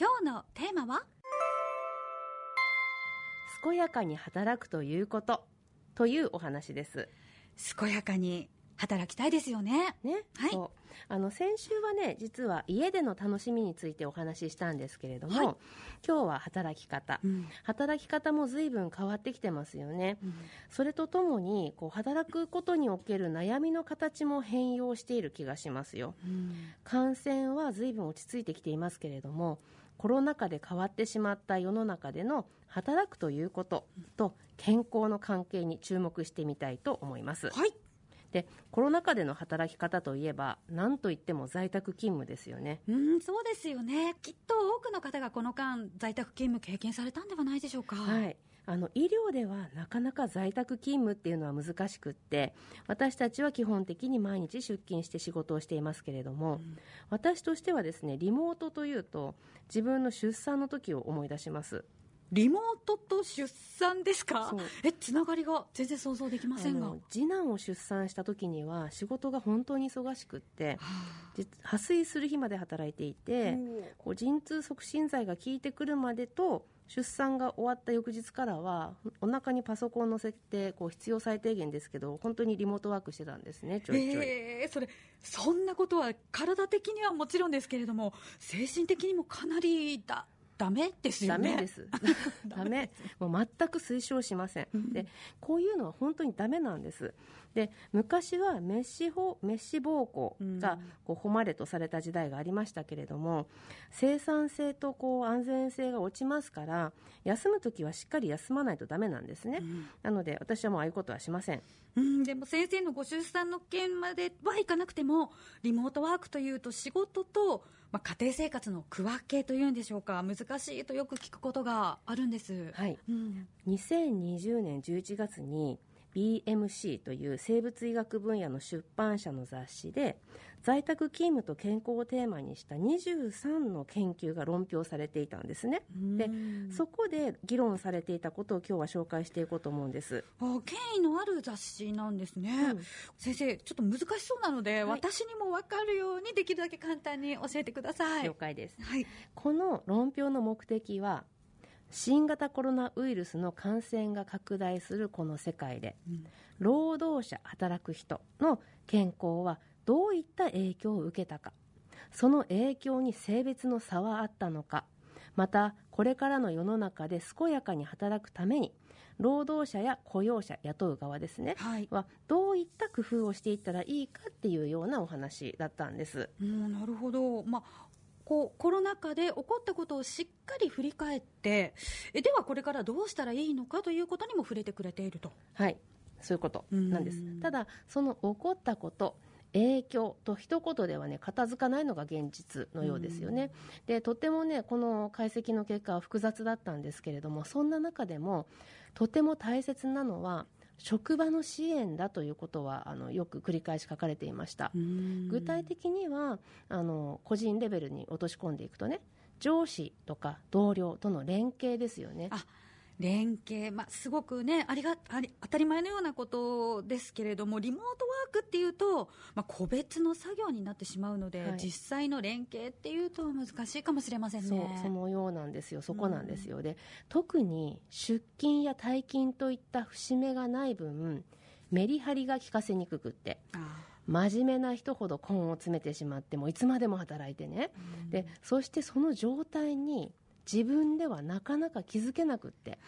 今日のテーマは？健やかに働くということ。というお話です。健やかに働きたいですよね。ね、はい。あの先週はね実は家での楽しみについてお話ししたんですけれども、はい。今日は働き方、うん。働き方も随分変わってきてますよね、それとともにこう働くことにおける悩みの形も変容している気がしますよ。感染は随分落ち着いてきていますけれどもコロナ禍で変わってしまった世の中での働くということと健康の関係に注目してみたいと思いますはい。でコロナ禍での働き方といえば何といっても在宅勤務ですよねうん、そうですよね。きっと多くの方がこの間、在宅勤務経験されたんではないでしょうか。はいあの医療ではなかなか在宅勤務っていうのは難しくって私たちは基本的に毎日出勤して仕事をしていますけれども、私としてはですねリモートというと自分の出産の時を思い出します。リモートと出産ですか？え、つながりが全然想像できませんが。次男を出産した時には仕事が本当に忙しくって実破水する日まで働いていて、こう陣痛促進剤が効いてくるまでと出産が終わった翌日からはお腹にパソコンを乗せてこう必要最低限ですけど本当にリモートワークしてたんですねちょいちょい、えーそれそんなことは体的にはもちろんですけれども精神的にもかなりだダメですよね。ダメです。ダメ。もう全く推奨しません、でこういうのは本当にダメなんです。で昔はメッシ法メッシ暴行がこう誉れとされた時代がありましたけれども生産性とこう安全性が落ちますから休む時はしっかり休まないとダメなんですね、なので私はもうああいうことはしません。うん、でも先生のご出産の件まではいかなくてもリモートワークというと仕事と、まあ、家庭生活の区分けというんでしょうか。難しいとよく聞くことがあるんです。はい。うん。2020年11月に BMC という生物医学分野の出版社の雑誌で在宅勤務と健康をテーマにした23の研究が論評されていたんですね。でそこで議論されていたことを今日は紹介していこうと思うんです。あ権威のある雑誌なんですね、うん。先生ちょっと難しそうなので、はい。私にも分かるようにできるだけ簡単に教えてください。了解です。はい。この論評の目的は新型コロナウイルスの感染が拡大するこの世界で、労働者働く人の健康はどういった影響を受けたかその影響に性別の差はあったのかまたこれからの世の中で健やかに働くために労働者や雇用者雇う側ですね、はい。はどういった工夫をしていったらいいかっていうようなお話だったんです。うんなるほど、まあ、こうコロナ禍で起こったことをしっかり振り返ってえではこれからどうしたらいいのかということにも触れてくれていると。はい、そういうことなんですうん。ただ、その起こったこと、影響と一言ではね、片付かないのが現実のようですよね。で、とてもね、この解析の結果は複雑だったんですけれども、そんな中でも、とても大切なのは、職場の支援だということはあのよく繰り返し書かれていました。具体的にはあの個人レベルに落とし込んでいくとね上司とか同僚との連携ですよね。あ連携、まあ、すごくねありがあり当たり前のようなことですけれどもリモートワークっていうと、まあ、個別の作業になってしまうので、はい。実際の連携っていうと難しいかもしれませんね。そうそのようなんですよ。そこなんですよ、で特に出勤や退勤といった節目がない分メリハリが効かせにくくってあ真面目な人ほど根を詰めてしまってもいつまでも働いてね、でそしてその状態に自分ではなかなか気づけなくって。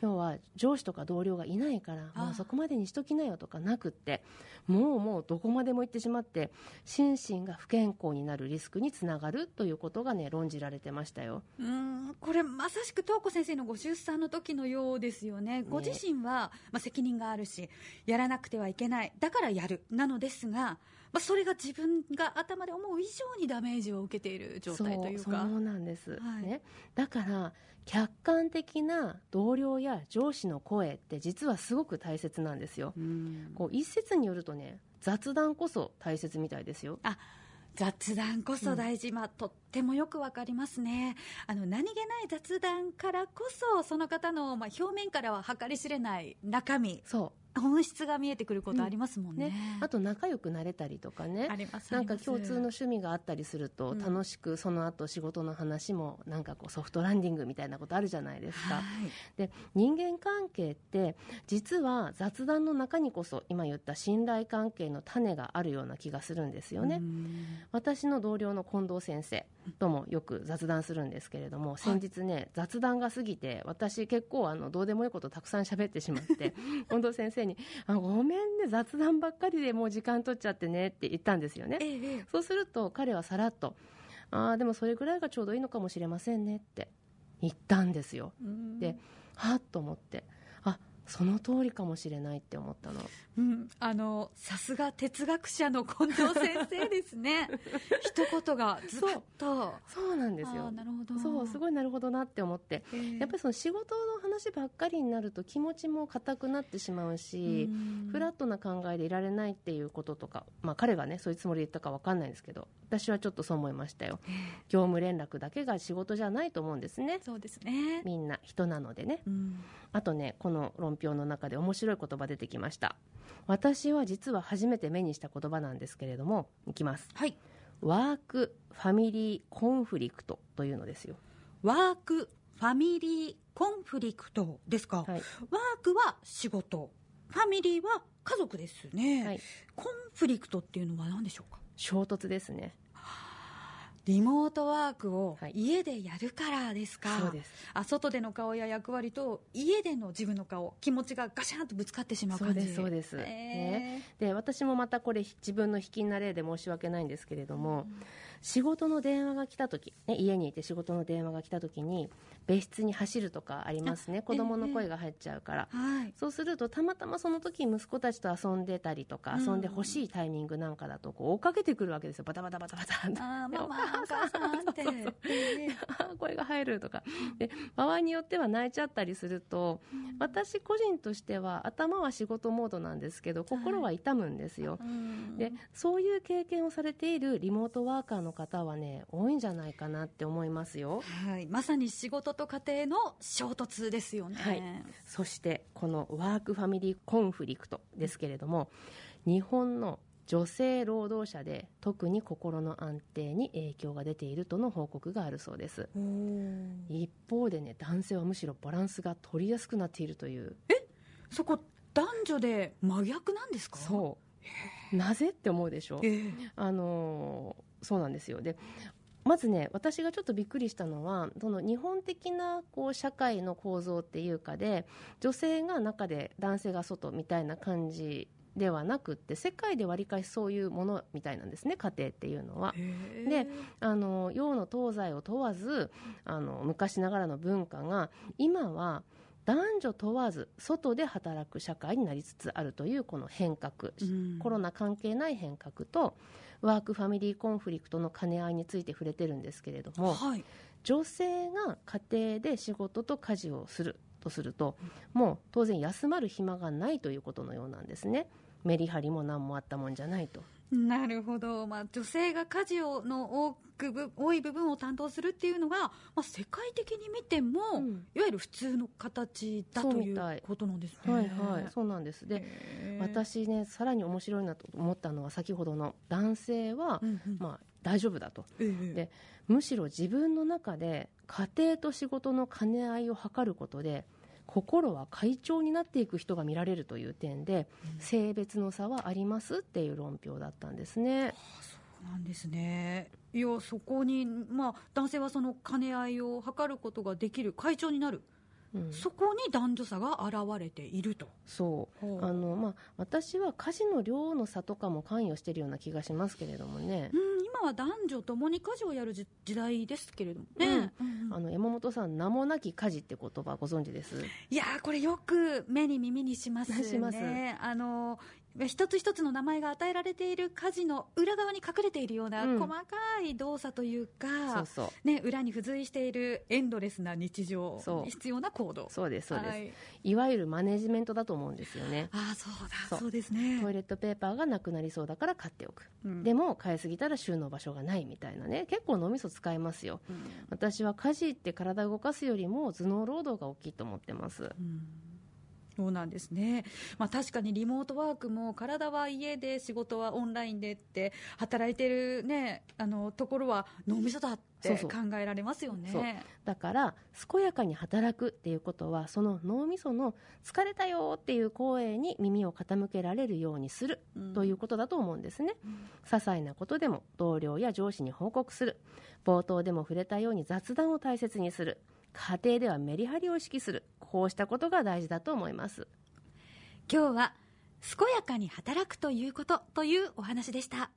要は上司とか同僚がいないからもうそこまでにしときなよとかなくって。もうもうどこまでも行ってしまって心身が不健康になるリスクにつながるということがね論じられてましたよ。うーんこれまさしく東子先生のご出産の時のようですよね。ご自身は、まあ、責任があるしやらなくてはいけない。だからやる。なのですが、まあ、それが自分が頭で思う以上にダメージを受けている状態というか。そうなんです、はい。ね、だから客観的な同僚や上司の声って実はすごく大切なんですよ、うん。こう一説によるとね雑談こそ大切みたいですよ。あ雑談こそ大事、まあ、とってもよくわかりますね。あの何気ない雑談からこそその方の、まあ、表面からは計り知れない中身。そう本質が見えてくることありますもんね,、ね。あと仲良くなれたりとかね。ありますなんか共通の趣味があったりするとうん。楽しくその後仕事の話もなんかこうソフトランディングみたいなことあるじゃないですか、はい。で人間関係って実は雑談の中にこそ今言った信頼関係の種があるような気がするんですよね、うん。私の同僚の近藤先生ともよく雑談するんですけれども先日ね、雑談が過ぎて私結構あのどうでもいいことたくさん喋ってしまって 近藤先生にあ「ごめんね雑談ばっかりでもう時間取っちゃってね」って言ったんですよね。ええええ。そうすると彼はさらっと「ああでもそれぐらいがちょうどいいのかもしれませんね」って言ったんですよ。うん。ではっと思ってあその通りかもしれないって思ったの。うん、あのさすが哲学者の近藤先生ですね。一言がズバッと。そう。なんですあよーなるほど。そうすごいなるほどなって思って。ええやっぱりその仕事の話ばっかりになると気持ちも硬くなってしまうし、うん。フラットな考えでいられないっていうこととか、まあ、彼がねそういうつもりで言ったか分かんないんですけど私はちょっとそう思いましたよ。業務連絡だけが仕事じゃないと思うんですね。そうですね、みんな人なのでね。うん。あとねこの論評の中で面白い言葉出てきました。私は実は初めて目にした言葉なんですけれどもいきます。はい。ワークファミリーコンフリクトというのですよ。ワークファミリーコンフリクトですか、はい。ワークは仕事。ファミリーは家族ですね、はい。コンフリクトっていうのは何でしょうか？衝突ですねリモートワークをはい。家でやるからですか、そうです。あ外での顔や役割と家での自分の顔気持ちがガシャンとぶつかってしまう感じ。そうですそうです。えで私もまたこれ自分の引きな例で申し訳ないんですけれども、仕事の電話が来た時、ね、家にいて仕事の電話が来た時に別室に走るとかありますね。子供の声が入っちゃうから、ーはい。そうするとたまたまその時息子たちと遊んでたりとかうん。遊んでほしいタイミングなんかだとこう追っかけてくるわけですよ。バタバタバタバタって。ママお母さんって。声が入るとか。で場合によっては泣いちゃったりすると私個人としては頭は仕事モードなんですけど心は痛むんですよ、うん。でそういう経験をされているリモートワーカーの方はね多いんじゃないかなって思いますよ。はい、まさに仕事と家庭の衝突ですよね。はい。そしてこのワークファミリーコンフリクトですけれども日本の女性労働者で特に心の安定に影響が出ているとの報告があるそうです。一方でね男性はむしろバランスが取りやすくなっているという。そこ男女で真逆なんですか？そう。なぜ？って思うでしょ？ええ。あのーそうなんですよ。でまずね私がちょっとびっくりしたのはその日本的なこう社会の構造っていうかで女性が中で男性が外みたいな感じではなくって世界でわりかしそういうものみたいなんですね家庭っていうのは。へであの洋の東西を問わずあの昔ながらの文化が今は男女問わず外で働く社会になりつつあるというこの変革、うん。コロナ関係ない変革とワークファミリーコンフリクトの兼ね合いについて触れてるんですけれどもはい、女性が家庭で仕事と家事をするとするともう当然休まる暇がないということのようなんですね。メリハリも何もあったもんじゃないとなるほど、まあ、女性が家事をの多くぶ多い部分を担当するっていうのが、まあ、世界的に見ても、うん。いわゆる普通の形だといそうことなんですね。はいはい。そうなんです。で私ねさらに面白いなと思ったのは先ほどの男性は、うんうん。まあ、大丈夫だと。ええ。でむしろ自分の中で家庭と仕事の兼ね合いを図ることで心は快調になっていく人が見られるという点で、性別の差はありますっていう論評だったんですね。そうなんですね。いやそこに、まあ、男性はその兼ね合いを図ることができる会長になる、うん。そこに男女差が現れていると。そう。あの、まあ、私は家事の量の差とかも関与しているような気がしますけれどもね、は男女ともに家事をやるじ時代ですけれどもね、うん。うんあの山本さん名もなき家事って言葉ご存知です？いやーこれよく目に耳にしますね。します。あの一つ一つの名前が与えられている家事の裏側に隠れているようなうん。細かい動作というか、そうそう。ね、裏に付随しているエンドレスな日常必要な行動。そうですそうです、はい。い、わゆるマネジメントだと思うんですよね。ああそうだ。そう。ですね。トイレットペーパーがなくなりそうだから買っておく、うん。でも買いすぎたら収納場所がないみたいなね。結構脳みそ使いますよ。うん。私は家事って体を動かすよりも頭脳労働が大きいと思ってます。うんそうなんですね、まあ、確かにリモートワークも体は家で仕事はオンラインでって働いてる、ね、あのところは脳みそだって考えられますよね。だから健やかに働くっていうことはその脳みその疲れたよっていう声に耳を傾けられるようにする、ということだと思うんですね、うん、些細なことでも同僚や上司に報告する。冒頭でも触れたように雑談を大切にする家庭ではメリハリを意識する。こうしたことが大事だと思います。今日は健やかに働くということというお話でした。